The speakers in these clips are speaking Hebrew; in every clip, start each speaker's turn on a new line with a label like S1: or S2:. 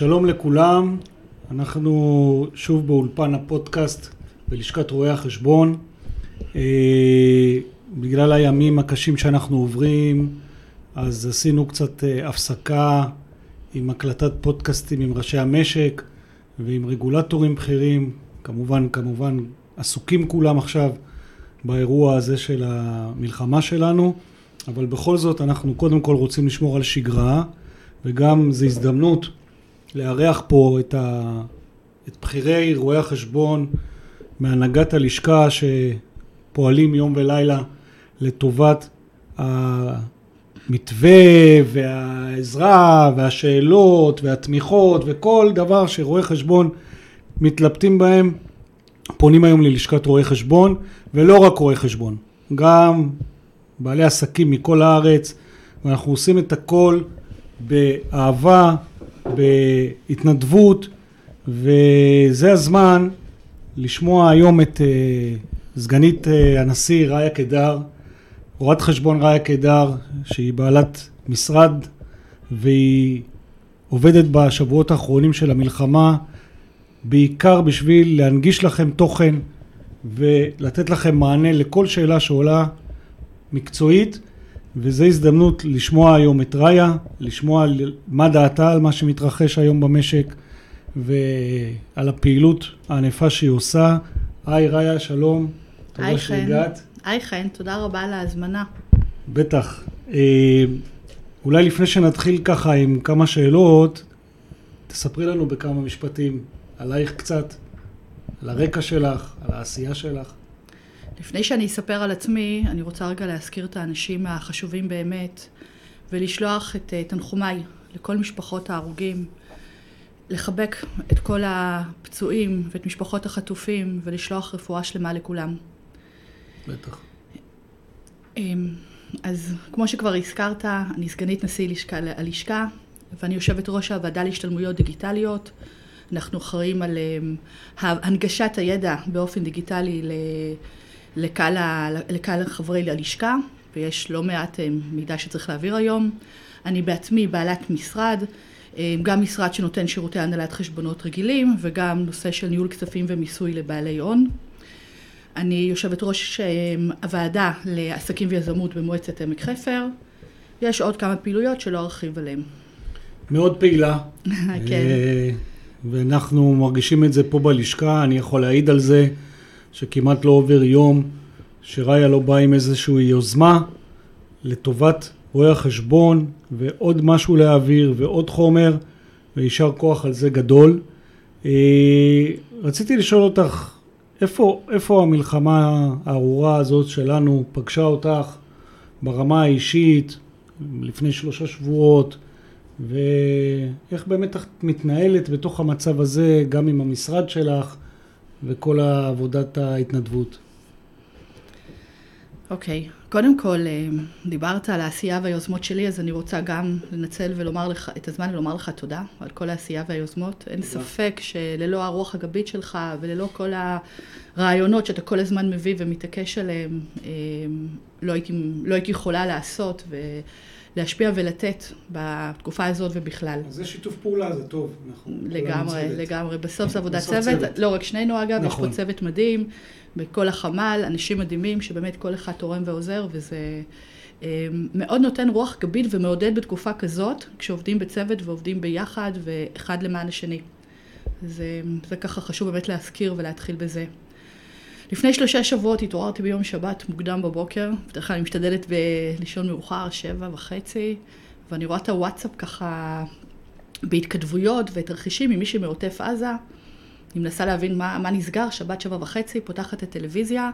S1: שלום לכולם, אנחנו שוב באולפן הפודקאסט בלשכת רואי החשבון. אה, בגלל הימים הקשים שאנחנו עוברים, אז עשינו קצת אה, הפסקה עם הקלטת פודקאסטים עם ראשי המשק ועם רגולטורים בכירים, כמובן, כמובן עסוקים כולם עכשיו באירוע הזה של המלחמה שלנו, אבל בכל זאת אנחנו קודם כל רוצים לשמור על שגרה וגם זו הזדמנות לארח פה את, ה... את בכירי רואי החשבון מהנהגת הלשכה שפועלים יום ולילה לטובת המתווה והעזרה והשאלות והתמיכות וכל דבר שרואי חשבון מתלבטים בהם פונים היום ללשכת רואי חשבון ולא רק רואי חשבון גם בעלי עסקים מכל הארץ ואנחנו עושים את הכל באהבה, בהתנדבות וזה הזמן לשמוע היום את uh, סגנית uh, הנשיא ראיה קידר, רואת חשבון ראיה קידר שהיא בעלת משרד והיא עובדת בשבועות האחרונים של המלחמה בעיקר בשביל להנגיש לכם תוכן ולתת לכם מענה לכל שאלה שעולה מקצועית וזו הזדמנות לשמוע היום את ראיה, לשמוע מה דעתה על מה שמתרחש היום במשק ועל הפעילות הענפה שהיא עושה. היי ראיה, שלום.
S2: תודה שהגעת. היי חן, תודה רבה על ההזמנה.
S1: בטח. אה, אולי לפני שנתחיל ככה עם כמה שאלות, תספרי לנו בכמה משפטים עלייך קצת, על הרקע שלך, על העשייה שלך.
S2: לפני שאני אספר על עצמי, אני רוצה רגע להזכיר את האנשים החשובים באמת, ולשלוח את אה, תנחומיי לכל משפחות ההרוגים, לחבק את כל הפצועים ואת משפחות החטופים, ולשלוח רפואה שלמה לכולם.
S1: בטח.
S2: אמ, אז כמו שכבר הזכרת, אני סגנית נשיא לשכה, הלשכה, ואני יושבת ראש הוועדה להשתלמויות דיגיטליות. אנחנו אחראים על אמ, הנגשת הידע באופן דיגיטלי לקהל, לקהל חברי הלשכה, ויש לא מעט אה, מידע שצריך להעביר היום. אני בעצמי בעלת משרד, אה, גם משרד שנותן שירותי הנהלת חשבונות רגילים, וגם נושא של ניהול כספים ומיסוי לבעלי הון. אני יושבת ראש אה, הוועדה לעסקים ויזמות במועצת עמק חפר. יש עוד כמה פעילויות שלא ארחיב עליהן.
S1: מאוד פעילה. כן. ואנחנו מרגישים את זה פה בלשכה, אני יכול להעיד על זה. שכמעט לא עובר יום שראיה לא באה עם איזושהי יוזמה לטובת רואי החשבון ועוד משהו להעביר ועוד חומר ויישר כוח על זה גדול. אה, רציתי לשאול אותך איפה, איפה המלחמה הארורה הזאת שלנו פגשה אותך ברמה האישית לפני שלושה שבועות ואיך באמת את מתנהלת בתוך המצב הזה גם עם המשרד שלך וכל עבודת ההתנדבות?
S2: אוקיי, okay. קודם כל, אה, דיברת על העשייה והיוזמות שלי, אז אני רוצה גם לנצל ולומר לך, את הזמן ולומר לך תודה על כל העשייה והיוזמות. אין ספק שללא הרוח הגבית שלך וללא כל הרעיונות שאתה כל הזמן מביא ומתעקש עליהם, אה, לא הייתי, לא הייתי יכולה לעשות. ו... להשפיע ולתת בתקופה הזאת ובכלל.
S1: אז זה שיתוף פעולה, זה טוב.
S2: לגמרי, לגמרי. בסוף זה עבודת צוות. צוות. לא רק שנינו אגב, נכון. יש פה נכון. צוות מדהים, בכל החמ"ל, אנשים מדהימים, שבאמת כל אחד תורם ועוזר, וזה אה, מאוד נותן רוח גבית ומעודד בתקופה כזאת, כשעובדים בצוות ועובדים ביחד, ואחד למען השני. זה, זה ככה חשוב באמת להזכיר ולהתחיל בזה. לפני שלושה שבועות התעוררתי ביום שבת מוקדם בבוקר, בדרך כלל אני משתדלת לישון מאוחר, שבע וחצי, ואני רואה את הוואטסאפ ככה בהתכתבויות ותרחישים ממישהי מעוטף עזה. אני מנסה להבין מה, מה נסגר, שבת שבע וחצי, פותחת את הטלוויזיה,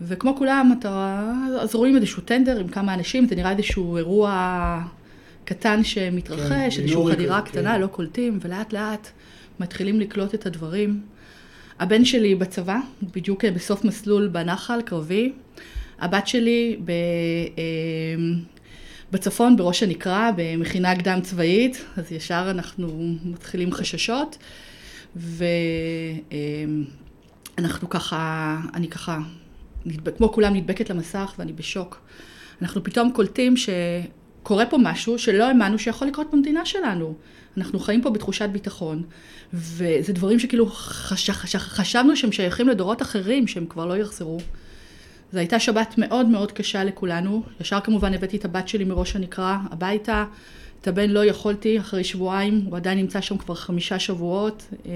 S2: וכמו כולם, אתה, אז רואים איזשהו טנדר עם כמה אנשים, זה נראה איזשהו אירוע קטן שמתרחש, כן, איזושהי חדירה קטנה, כן. לא קולטים, ולאט לאט מתחילים לקלוט את הדברים. הבן שלי בצבא, בדיוק בסוף מסלול בנחל, קרבי. הבת שלי ב, אה, בצפון, בראש הנקרה, במכינה קדם צבאית, אז ישר אנחנו מתחילים חששות. ואנחנו אה, ככה, אני ככה, כמו כולם נדבקת למסך ואני בשוק. אנחנו פתאום קולטים קורה פה משהו שלא האמנו שיכול לקרות במדינה שלנו. אנחנו חיים פה בתחושת ביטחון, וזה דברים שכאילו חש, חש, חשבנו שהם שייכים לדורות אחרים, שהם כבר לא יחזרו. זו הייתה שבת מאוד מאוד קשה לכולנו. ישר כמובן הבאתי את הבת שלי מראש הנקרה הביתה. את הבן לא יכולתי, אחרי שבועיים, הוא עדיין נמצא שם כבר חמישה שבועות. אה,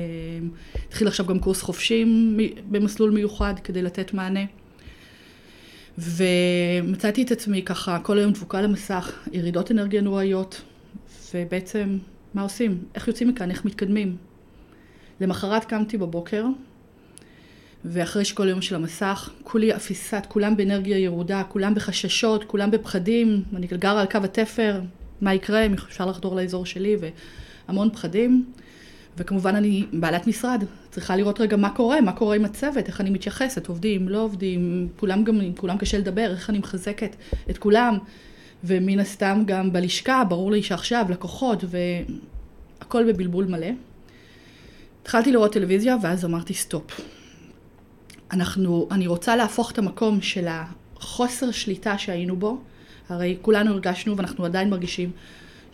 S2: התחיל עכשיו גם קורס חופשים במסלול מיוחד כדי לתת מענה. ומצאתי את עצמי ככה כל היום דבוקה למסך, ירידות אנרגיה נוראיות, ובעצם מה עושים? איך יוצאים מכאן? איך מתקדמים? למחרת קמתי בבוקר, ואחרי שכל יום של המסך, כולי אפיסת, כולם באנרגיה ירודה, כולם בחששות, כולם בפחדים, אני גרה על קו התפר, מה יקרה, אם אפשר לחדור לאזור שלי, והמון פחדים. וכמובן אני בעלת משרד, צריכה לראות רגע מה קורה, מה קורה עם הצוות, איך אני מתייחסת, עובדים, לא עובדים, כולם גם, עם כולם קשה לדבר, איך אני מחזקת את כולם, ומן הסתם גם בלשכה, ברור לי שעכשיו לקוחות, והכל בבלבול מלא. התחלתי לראות טלוויזיה, ואז אמרתי סטופ. אנחנו, אני רוצה להפוך את המקום של החוסר שליטה שהיינו בו, הרי כולנו הרגשנו ואנחנו עדיין מרגישים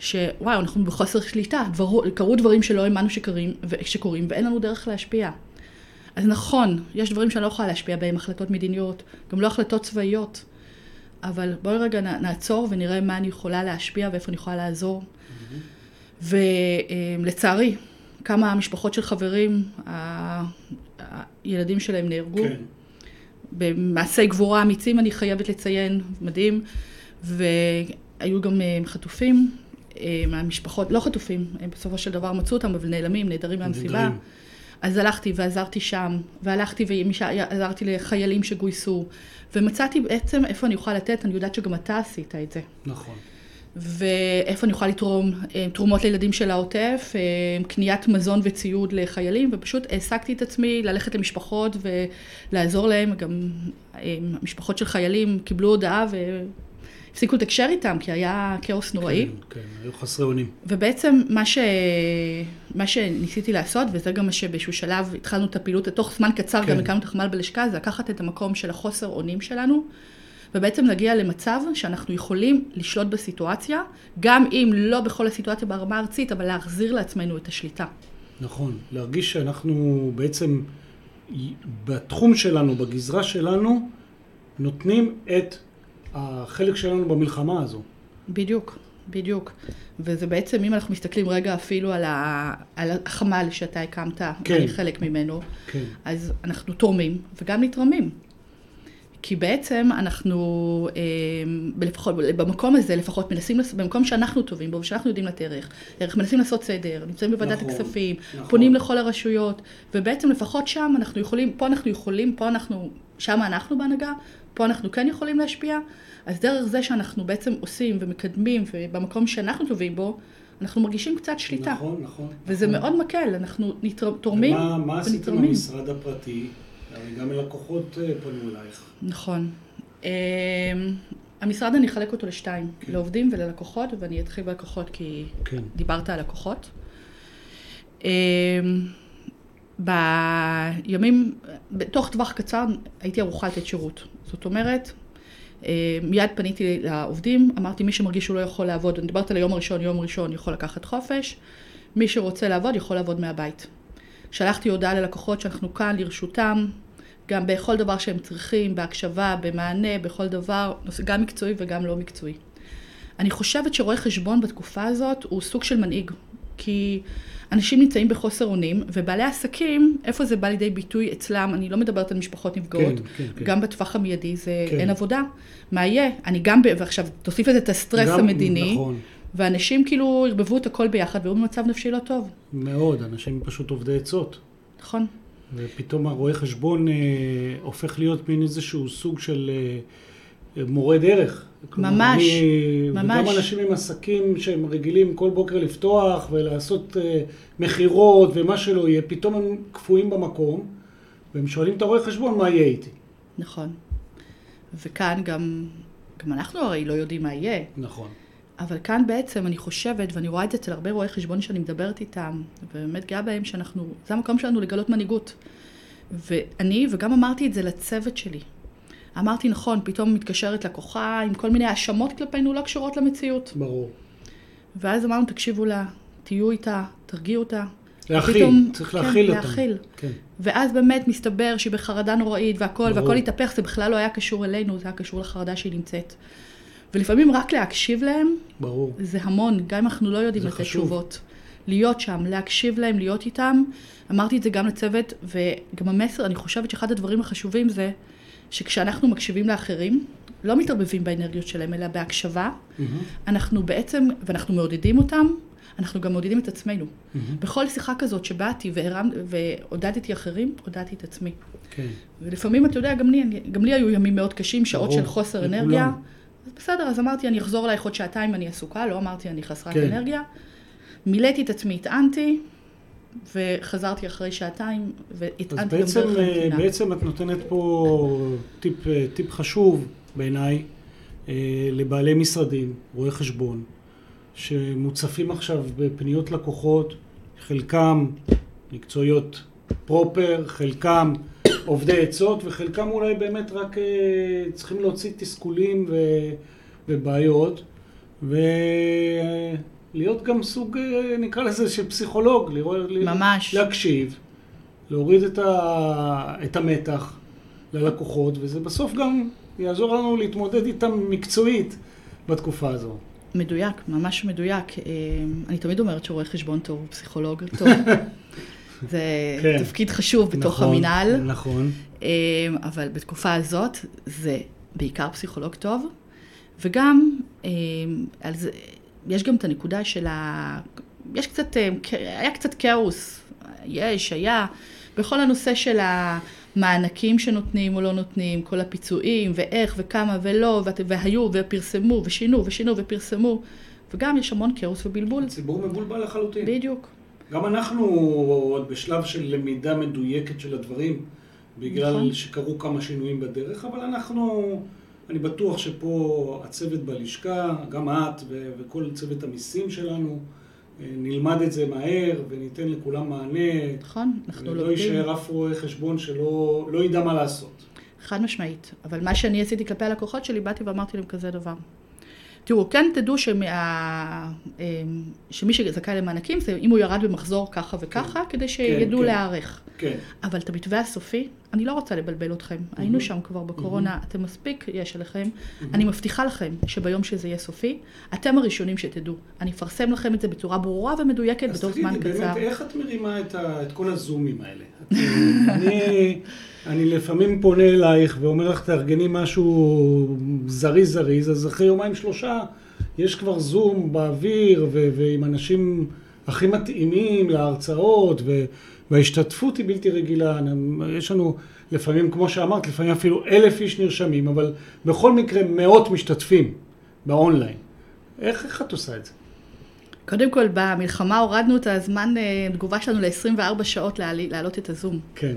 S2: שוואו, אנחנו בחוסר שליטה, דברו, קרו דברים שלא האמנו שקורים, שקורים ואין לנו דרך להשפיע. אז נכון, יש דברים שאני לא יכולה להשפיע בהם, החלטות מדיניות, גם לא החלטות צבאיות, אבל בואי רגע נעצור ונראה מה אני יכולה להשפיע ואיפה אני יכולה לעזור. Mm-hmm. ולצערי, כמה משפחות של חברים, הילדים שלהם נהרגו. כן. במעשי גבורה אמיצים, אני חייבת לציין, מדהים. והיו גם אה, חטופים, אה, מהמשפחות, לא חטופים, הם בסופו של דבר מצאו אותם, אבל נעלמים, נעדרים מהמסיבה. אז הלכתי ועזרתי שם, והלכתי ועזרתי לחיילים שגויסו, ומצאתי בעצם איפה אני יכולה לתת, אני יודעת שגם אתה עשית את זה.
S1: נכון.
S2: ואיפה אני יכולה לתרום אה, תרומות לילדים של העוטף, קניית מזון וציוד לחיילים, ופשוט העסקתי את עצמי ללכת למשפחות ולעזור להם, גם משפחות של חיילים קיבלו הודעה הפסיקו לתקשר איתם, כי היה כאוס נוראי.
S1: כן, כן, היו חסרי אונים.
S2: ובעצם מה, ש... מה שניסיתי לעשות, וזה גם מה שבאיזשהו שלב התחלנו את הפעילות, תוך זמן קצר כן. גם הקמנו את החמ"ל בלשכה, זה לקחת את המקום של החוסר אונים שלנו, ובעצם להגיע למצב שאנחנו יכולים לשלוט בסיטואציה, גם אם לא בכל הסיטואציה ברמה הארצית, אבל להחזיר לעצמנו את השליטה.
S1: נכון, להרגיש שאנחנו בעצם בתחום שלנו, בגזרה שלנו, נותנים את החלק שלנו במלחמה הזו.
S2: בדיוק, בדיוק. וזה בעצם, אם אנחנו מסתכלים רגע אפילו על, ה, על החמ"ל שאתה הקמת, כן. אני חלק ממנו, כן. אז אנחנו תורמים וגם נתרמים. כי בעצם אנחנו, אה, לפחות, במקום הזה לפחות מנסים, במקום שאנחנו טובים בו ושאנחנו יודעים לתת ערך, ערך מנסים לעשות סדר, נמצאים בוועדת נכון, הכספים, נכון. פונים לכל הרשויות, ובעצם לפחות שם אנחנו יכולים, פה אנחנו יכולים, פה אנחנו, שם אנחנו בהנהגה, פה אנחנו כן יכולים להשפיע, אז דרך זה שאנחנו בעצם עושים ומקדמים, ובמקום שאנחנו טובים בו, אנחנו מרגישים קצת שליטה.
S1: נכון, נכון.
S2: וזה
S1: נכון.
S2: מאוד מקל, אנחנו נתר, תורמים
S1: ומה, מה עשיתם במשרד הפרטי? הרי גם הלקוחות אה, פנו אלייך.
S2: נכון. אמ, המשרד אני אחלק אותו לשתיים, כן. לעובדים וללקוחות, ואני אתחיל בלקוחות כי כן. דיברת על לקוחות. אמ, בימים, בתוך טווח קצר הייתי ערוכה לתת שירות. זאת אומרת, אה, מיד פניתי לעובדים, אמרתי מי שמרגיש שהוא לא יכול לעבוד, אני דיברת על היום הראשון, יום ראשון יכול לקחת חופש, מי שרוצה לעבוד יכול לעבוד מהבית. שלחתי הודעה ללקוחות שאנחנו כאן לרשותם, גם בכל דבר שהם צריכים, בהקשבה, במענה, בכל דבר, גם מקצועי וגם לא מקצועי. אני חושבת שרואה חשבון בתקופה הזאת הוא סוג של מנהיג, כי אנשים נמצאים בחוסר אונים, ובעלי עסקים, איפה זה בא לידי ביטוי אצלם, אני לא מדברת על משפחות נפגעות, כן, כן, כן. גם בטווח המיידי זה כן. אין עבודה. מה יהיה? אני גם. ועכשיו תוסיף לזה את הסטרס גם, המדיני, נכון. ואנשים כאילו ערבבו את הכל ביחד והיו במצב נפשי לא טוב.
S1: מאוד, אנשים פשוט עובדי עצות.
S2: נכון.
S1: ופתאום הרואה חשבון אה, הופך להיות מין איזשהו סוג של אה, מורה דרך.
S2: ממש, אני,
S1: ממש. וגם אנשים עם עסקים שהם רגילים כל בוקר לפתוח ולעשות אה, מכירות ומה שלא יהיה, פתאום הם קפואים במקום והם שואלים את הרואה חשבון מה יהיה איתי.
S2: נכון. וכאן גם, גם אנחנו הרי לא יודעים מה יהיה.
S1: נכון.
S2: אבל כאן בעצם אני חושבת, ואני רואה את זה אצל הרבה רואי חשבון שאני מדברת איתם, ובאמת גאה בהם שאנחנו, זה המקום שלנו לגלות מנהיגות. ואני, וגם אמרתי את זה לצוות שלי, אמרתי, נכון, פתאום מתקשרת לקוחה עם כל מיני האשמות כלפינו לא קשורות למציאות.
S1: ברור.
S2: ואז אמרנו, תקשיבו לה, תהיו איתה, תרגיעו אותה.
S1: להכיל, ופתאום, צריך כן, להכיל אותה.
S2: להכיל. כן. ואז באמת מסתבר שהיא בחרדה נוראית והכל, ברור. והכל התהפך, זה בכלל לא היה קשור אלינו, זה היה קשור לחרדה שהיא נמצאת. ולפעמים רק להקשיב להם,
S1: ברור.
S2: זה המון, גם אם אנחנו לא יודעים לתת תשובות. להיות שם, להקשיב להם, להיות איתם. אמרתי את זה גם לצוות, וגם המסר, אני חושבת שאחד הדברים החשובים זה שכשאנחנו מקשיבים לאחרים, לא מתערבבים באנרגיות שלהם, אלא בהקשבה, mm-hmm. אנחנו בעצם, ואנחנו מעודדים אותם, אנחנו גם מעודדים את עצמנו. Mm-hmm. בכל שיחה כזאת שבאתי והרם, ועודדתי אחרים, עודדתי את עצמי. כן. ולפעמים, אתה יודע, גם לי, גם לי היו ימים מאוד קשים, שעות ברור, של חוסר אנרגיה. אז בסדר, אז אמרתי, אני אחזור אלייך עוד שעתיים, אני עסוקה, לא אמרתי, אני חסרת כן. אנרגיה. מילאתי את עצמי, הטענתי, וחזרתי אחרי שעתיים, והטענתי גם דרך
S1: הנתינה. בעצם את נותנת פה טיפ, אה, טיפ חשוב בעיניי אה, לבעלי משרדים, רואי חשבון, שמוצפים עכשיו בפניות לקוחות, חלקם מקצועיות פרופר, חלקם עובדי עצות, וחלקם אולי באמת רק אה, צריכים להוציא תסכולים ו, ובעיות, ולהיות גם סוג, אה, נקרא לזה, של פסיכולוג, לראות,
S2: ממש.
S1: להקשיב, להוריד את, ה, את המתח ללקוחות, וזה בסוף גם יעזור לנו להתמודד איתם מקצועית בתקופה הזו.
S2: מדויק, ממש מדויק. אה, אני תמיד אומרת שרואה חשבון טוב הוא פסיכולוג טוב. זה כן. תפקיד חשוב בתוך נכון, המינהל.
S1: נכון.
S2: אה, אבל בתקופה הזאת זה בעיקר פסיכולוג טוב, וגם אה, על זה, יש גם את הנקודה של ה... יש קצת, היה קצת כאוס, יש, היה, בכל הנושא של ה... מענקים שנותנים או לא נותנים, כל הפיצויים, ואיך וכמה ולא, והיו ופרסמו ושינו ושינו ופרסמו, וגם יש המון כאוס ובלבול.
S1: הציבור מבולבל לחלוטין.
S2: בדיוק.
S1: גם אנחנו עוד בשלב של למידה מדויקת של הדברים, בגלל נכון. שקרו כמה שינויים בדרך, אבל אנחנו, אני בטוח שפה הצוות בלשכה, גם את וכל צוות המיסים שלנו, נלמד את זה מהר וניתן לכולם מענה.
S2: נכון, אנחנו לומדים.
S1: ולא יישאר אף רואה חשבון שלא לא ידע מה לעשות.
S2: חד משמעית. אבל מה שאני עשיתי כלפי הלקוחות שלי, באתי ואמרתי להם כזה דבר. תראו, כן תדעו שמה, אמ, שמי שזכאי למענקים זה אם הוא ירד במחזור ככה וככה, כן. כדי שידעו כן, להיערך.
S1: כן.
S2: אבל את המתווה הסופי, אני לא רוצה לבלבל אתכם. Mm-hmm. היינו שם כבר בקורונה, mm-hmm. אתם מספיק יש עליכם. Mm-hmm. אני מבטיחה לכם שביום שזה יהיה סופי, אתם הראשונים שתדעו. אני אפרסם לכם את זה בצורה ברורה ומדויקת בתוך זמן קצר. אז תגידי,
S1: באמת, איך את מרימה את, ה, את כל הזומים האלה? אני, אני לפעמים פונה אלייך ואומר לך, תארגני משהו זריז זריז, אז אחרי יומיים שלושה יש כבר זום באוויר ו- ועם אנשים הכי מתאימים להרצאות, ו- וההשתתפות היא בלתי רגילה. יש לנו לפעמים, כמו שאמרת, לפעמים אפילו אלף איש נרשמים, אבל בכל מקרה מאות משתתפים באונליין. איך, איך את עושה את זה?
S2: קודם כל, במלחמה הורדנו את הזמן אה, תגובה שלנו ל-24 שעות להעלות את הזום.
S1: כן.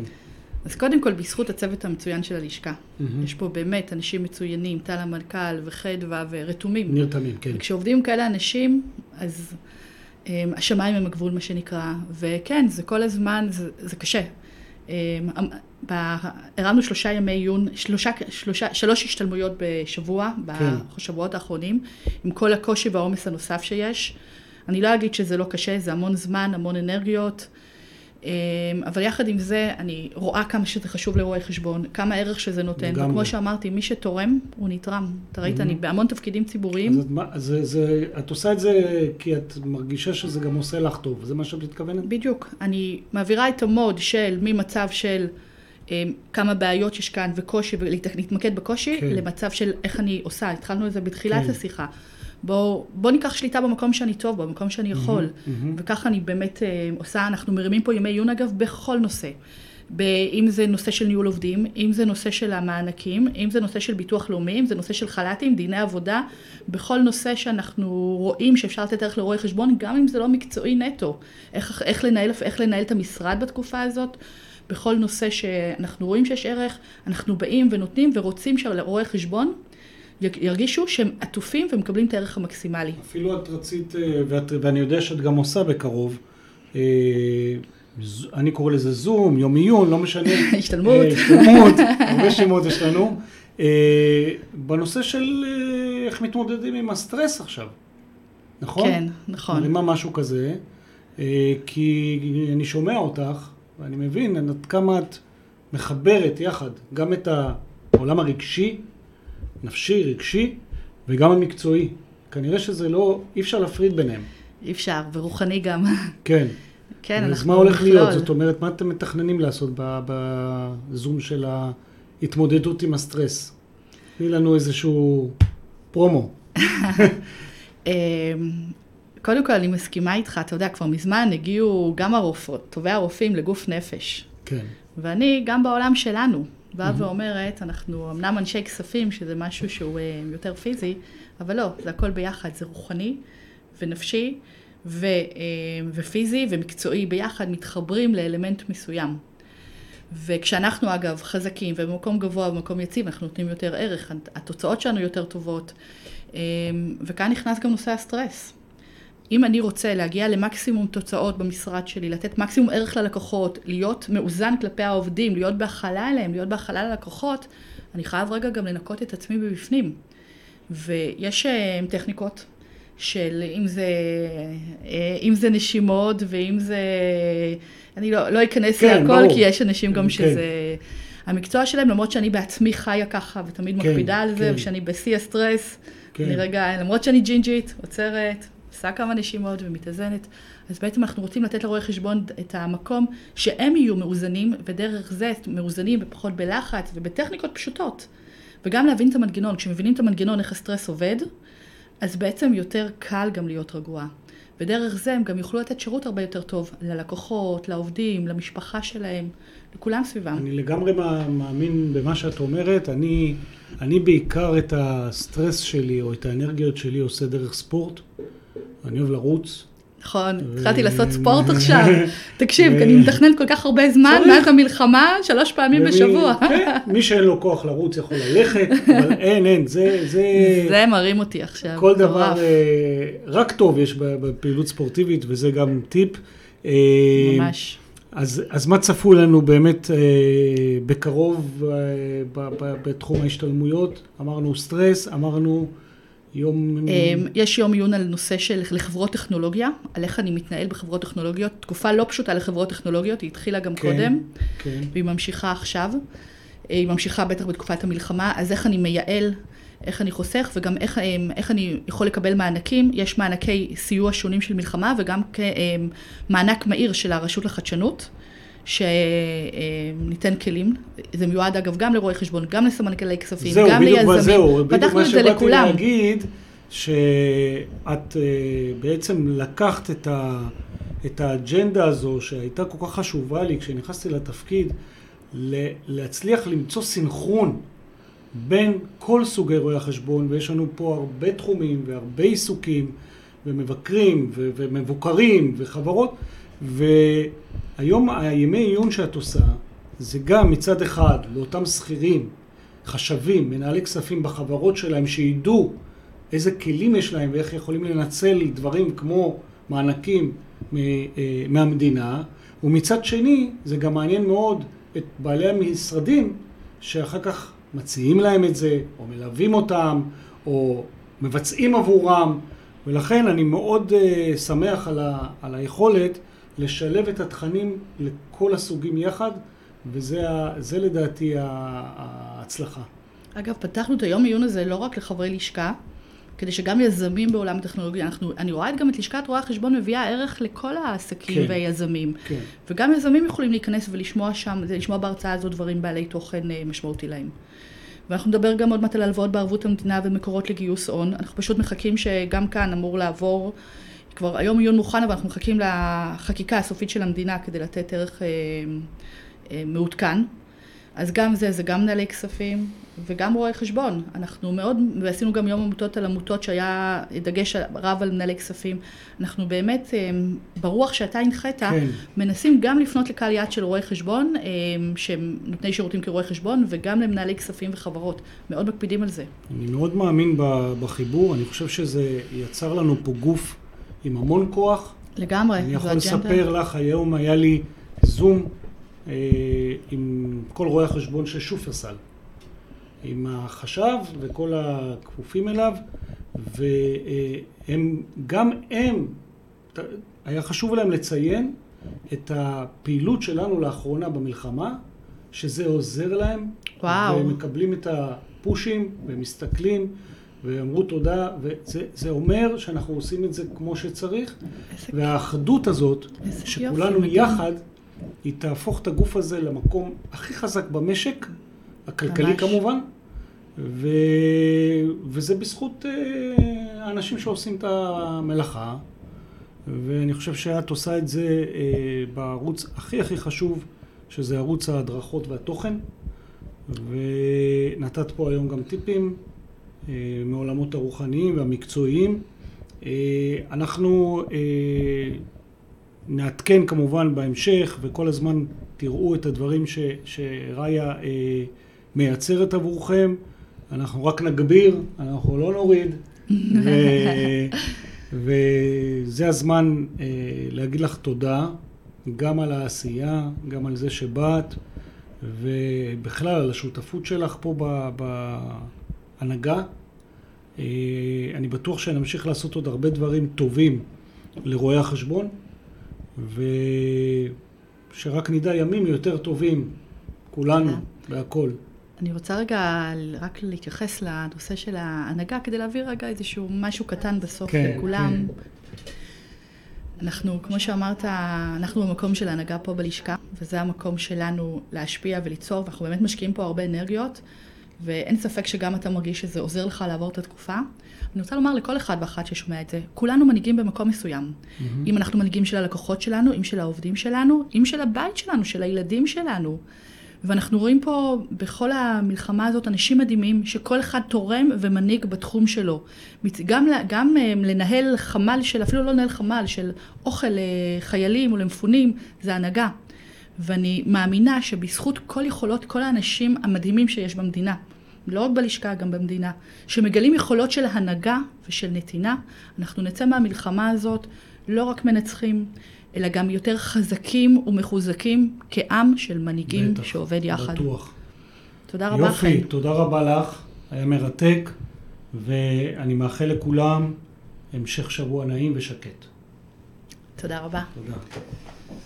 S2: אז קודם כל, בזכות הצוות המצוין של הלשכה. Mm-hmm. יש פה באמת אנשים מצוינים, טל המנכ"ל וחדווה ורתומים.
S1: נרתמים, כן.
S2: וכשעובדים כאלה אנשים, אז השמיים הם הגבול, מה שנקרא. וכן, זה כל הזמן, זה, זה קשה. Um, הרמנו שלושה ימי עיון, שלושה, שלושה, שלוש השתלמויות בשבוע, כן. בשבועות האחרונים, עם כל הקושי והעומס הנוסף שיש. אני לא אגיד שזה לא קשה, זה המון זמן, המון אנרגיות. אמ, אבל יחד עם זה, אני רואה כמה שזה חשוב לרואי חשבון, כמה ערך שזה נותן. לגמרי. וכמו שאמרתי, מי שתורם, הוא נתרם. אתה ראית, mm-hmm. אני בהמון תפקידים ציבוריים.
S1: אז את, זה, זה, את עושה את זה כי את מרגישה שזה גם עושה לך טוב, זה מה שאת מתכוונת?
S2: בדיוק. אני מעבירה את המוד של, ממצב של אמ, כמה בעיות יש כאן וקושי, ולהתמקד בקושי, כן. למצב של איך אני עושה. התחלנו את זה בתחילת כן. השיחה. בוא, בוא ניקח שליטה במקום שאני טוב, במקום שאני יכול. Mm-hmm, mm-hmm. וככה אני באמת אה, עושה, אנחנו מרימים פה ימי עיון אגב בכל נושא. אם זה נושא של ניהול עובדים, אם זה נושא של המענקים, אם זה נושא של ביטוח לאומי, אם זה נושא של חל"תים, דיני עבודה, בכל נושא שאנחנו רואים שאפשר לתת ערך לרואי חשבון, גם אם זה לא מקצועי נטו. איך, איך, לנהל, איך לנהל את המשרד בתקופה הזאת. בכל נושא שאנחנו רואים שיש ערך, אנחנו באים ונותנים ורוצים שלרואי חשבון ירגישו שהם עטופים ומקבלים את הערך המקסימלי.
S1: אפילו את רצית, אה, ואת, ואני יודע שאת גם עושה בקרוב, אה, אני קורא לזה זום, יום עיון, לא משנה.
S2: השתלמות.
S1: השתלמות, הרבה שמות יש לנו. בנושא של איך מתמודדים עם הסטרס עכשיו, נכון?
S2: כן, נכון.
S1: מרימה משהו כזה, כי אני שומע אותך, ואני מבין עד כמה את מחברת יחד גם את העולם הרגשי, נפשי, רגשי, וגם המקצועי. כנראה שזה לא, אי אפשר להפריד ביניהם.
S2: אי אפשר, ורוחני גם.
S1: כן.
S2: כן, אנחנו
S1: אז מה הולך מכלול. להיות? זאת אומרת, מה אתם מתכננים לעשות בזום של ההתמודדות עם הסטרס? תני לנו איזשהו פרומו.
S2: אמ, קודם כל, אני מסכימה איתך, אתה יודע, כבר מזמן הגיעו גם הרופאות, טובי הרופאים לגוף נפש.
S1: כן.
S2: ואני, גם בעולם שלנו, באה mm-hmm. ואומרת, אנחנו אמנם אנשי כספים, שזה משהו שהוא uh, יותר פיזי, אבל לא, זה הכל ביחד, זה רוחני ונפשי ו, uh, ופיזי ומקצועי ביחד, מתחברים לאלמנט מסוים. וכשאנחנו אגב חזקים ובמקום גבוה ובמקום יציב, אנחנו נותנים יותר ערך, התוצאות שלנו יותר טובות. Um, וכאן נכנס גם נושא הסטרס. אם אני רוצה להגיע למקסימום תוצאות במשרד שלי, לתת מקסימום ערך ללקוחות, להיות מאוזן כלפי העובדים, להיות בהכלה אליהם, להיות בהכלה ללקוחות, אני חייב רגע גם לנקות את עצמי מבפנים. ויש אה, טכניקות של אם זה, אה, אם זה נשימות ואם זה... אני לא, לא אכנס כן, להכל, ברור. כי יש אנשים גם כן. שזה... המקצוע שלהם, למרות שאני בעצמי חיה ככה ותמיד כן, מקפידה על זה, כן. ושאני בשיא הסטרס, כן. אני רגע, למרות שאני ג'ינג'ית, עוצרת, עושה כמה נשימות ומתאזנת. אז בעצם אנחנו רוצים לתת לרואי חשבון את המקום שהם יהיו מאוזנים, ודרך זה מאוזנים ופחות בלחץ ובטכניקות פשוטות. וגם להבין את המנגנון. כשמבינים את המנגנון, איך הסטרס עובד, אז בעצם יותר קל גם להיות רגוע. ודרך זה הם גם יוכלו לתת שירות הרבה יותר טוב ללקוחות, לעובדים, למשפחה שלהם, לכולם סביבם.
S1: אני לגמרי מאמין במה שאת אומרת. אני, אני בעיקר את הסטרס שלי או את האנרגיות שלי עושה דרך ספורט. אני אוהב לרוץ.
S2: נכון, התחלתי לעשות ספורט עכשיו. תקשיב, אני מתכננת כל כך הרבה זמן, מאז המלחמה, שלוש פעמים בשבוע.
S1: כן, מי שאין לו כוח לרוץ יכול ללכת, אבל אין, אין, זה...
S2: זה מרים אותי עכשיו.
S1: כל דבר, אה, רק טוב יש בפעילות ספורטיבית, וזה גם טיפ.
S2: אה, ממש.
S1: אז, אז מה צפוי לנו באמת אה, בקרוב אה, ב, ב, בתחום ההשתלמויות? אמרנו סטרס, אמרנו יום...
S2: אמ, יש יום עיון על נושא של לחברות טכנולוגיה, על איך אני מתנהל בחברות טכנולוגיות. תקופה לא פשוטה לחברות טכנולוגיות, היא התחילה גם כן, קודם, כן. והיא ממשיכה עכשיו. אה, היא ממשיכה בטח בתקופת המלחמה, אז איך אני מייעל, איך אני חוסך, וגם איך, אמ, איך אני יכול לקבל מענקים. יש מענקי סיוע שונים של מלחמה, וגם מענק מהיר של הרשות לחדשנות. שניתן כלים. זה מיועד אגב גם לרואי חשבון, גם לסמנכ"לי כספים,
S1: זהו,
S2: גם ליזמים.
S1: זהו, בדיוק מה שבאתי להגיד, שאת אה, בעצם לקחת את, ה, את האג'נדה הזו שהייתה כל כך חשובה לי כשנכנסתי לתפקיד, להצליח למצוא סינכרון בין כל סוגי רואי החשבון, ויש לנו פה הרבה תחומים והרבה עיסוקים, ומבקרים ומבוקרים וחברות, והיום הימי עיון שאת עושה, זה גם מצד אחד לאותם שכירים, חשבים, מנהלי כספים בחברות שלהם, שידעו איזה כלים יש להם ואיך יכולים לנצל דברים כמו מענקים אה, מהמדינה, ומצד שני זה גם מעניין מאוד את בעלי המשרדים שאחר כך מציעים להם את זה, או מלווים אותם, או מבצעים עבורם, ולכן אני מאוד uh, שמח על, ה, על היכולת לשלב את התכנים לכל הסוגים יחד, וזה לדעתי ההצלחה.
S2: אגב, פתחנו את היום עיון הזה לא רק לחברי לשכה, כדי שגם יזמים בעולם הטכנולוגיה, אנחנו, אני רואה גם את לשכת רואי החשבון מביאה ערך לכל העסקים כן, והיזמים. כן. וגם יזמים יכולים להיכנס ולשמוע שם, לשמוע בהרצאה הזו דברים בעלי תוכן אה, משמעותי להם. ואנחנו נדבר גם עוד מעט על הלוואות בערבות המדינה ומקורות לגיוס הון. אנחנו פשוט מחכים שגם כאן אמור לעבור כבר היום עיון מוכן, אבל אנחנו מחכים לחקיקה הסופית של המדינה כדי לתת ערך אה, אה, מעודכן. אז גם זה, זה גם מנהלי כספים וגם רואי חשבון. אנחנו מאוד, ועשינו גם יום עמותות על עמותות שהיה דגש רב על מנהלי כספים. אנחנו באמת, אה, ברוח שאתה הנחית, כן. מנסים גם לפנות לקהל יעד של רואי חשבון, אה, שהם נותני שירותים כרואי חשבון, וגם למנהלי כספים וחברות. מאוד מקפידים על זה.
S1: אני מאוד מאמין בחיבור, אני חושב שזה יצר לנו פה גוף עם המון כוח.
S2: לגמרי,
S1: אני יכול לספר לך, היום היה לי זום אה, עם כל רואי החשבון של שופרסל. עם החשב וכל הכפופים אליו, והם, גם הם, היה חשוב להם לציין את הפעילות שלנו לאחרונה במלחמה, שזה עוזר להם.
S2: וואו.
S1: והם מקבלים את הפושים, ומסתכלים, ואמרו תודה, וזה אומר שאנחנו עושים את זה כמו שצריך, והאחדות הזאת, שכולנו יחד, היא תהפוך את הגוף הזה למקום הכי חזק במשק, הכלכלי ממש. כמובן, ו... וזה בזכות אה, האנשים שעושים את המלאכה, ואני חושב שאת עושה את זה אה, בערוץ הכי הכי חשוב, שזה ערוץ ההדרכות והתוכן, ונתת פה היום גם טיפים מעולמות הרוחניים והמקצועיים. אנחנו נעדכן כמובן בהמשך, וכל הזמן תראו את הדברים ש, שראיה מייצרת עבורכם. אנחנו רק נגביר, אנחנו לא נוריד. ו... וזה הזמן אה, להגיד לך תודה, גם על העשייה, גם על זה שבאת, ובכלל על השותפות שלך פה בהנהגה. אה, אני בטוח שנמשיך לעשות עוד הרבה דברים טובים לרואי החשבון, ושרק נדע ימים יותר טובים, כולנו, בהכל.
S2: אני רוצה רגע רק להתייחס לנושא של ההנהגה, כדי להעביר רגע איזשהו משהו קטן בסוף כן, לכולם. כן. אנחנו, כמו שאמרת, אנחנו במקום של ההנהגה פה בלשכה, וזה המקום שלנו להשפיע וליצור, ואנחנו באמת משקיעים פה הרבה אנרגיות, ואין ספק שגם אתה מרגיש שזה עוזר לך לעבור את התקופה. אני רוצה לומר לכל אחד ואחת ששומע את זה, כולנו מנהיגים במקום מסוים. Mm-hmm. אם אנחנו מנהיגים של הלקוחות שלנו, אם של העובדים שלנו, אם של הבית שלנו, של הילדים שלנו. ואנחנו רואים פה בכל המלחמה הזאת אנשים מדהימים שכל אחד תורם ומנהיג בתחום שלו. גם, גם אה, לנהל חמ"ל של, אפילו לא לנהל חמ"ל, של אוכל לחיילים או למפונים, זה הנהגה. ואני מאמינה שבזכות כל יכולות כל האנשים המדהימים שיש במדינה, לא רק בלשכה, גם במדינה, שמגלים יכולות של הנהגה ושל נתינה, אנחנו נצא מהמלחמה הזאת לא רק מנצחים, אלא גם יותר חזקים ומחוזקים כעם של מנהיגים בטח, שעובד יחד.
S1: בטוח.
S2: תודה רבה
S1: לכם. יופי, תודה רבה לך, היה מרתק, ואני מאחל לכולם המשך שבוע נעים ושקט.
S2: תודה רבה.
S1: תודה.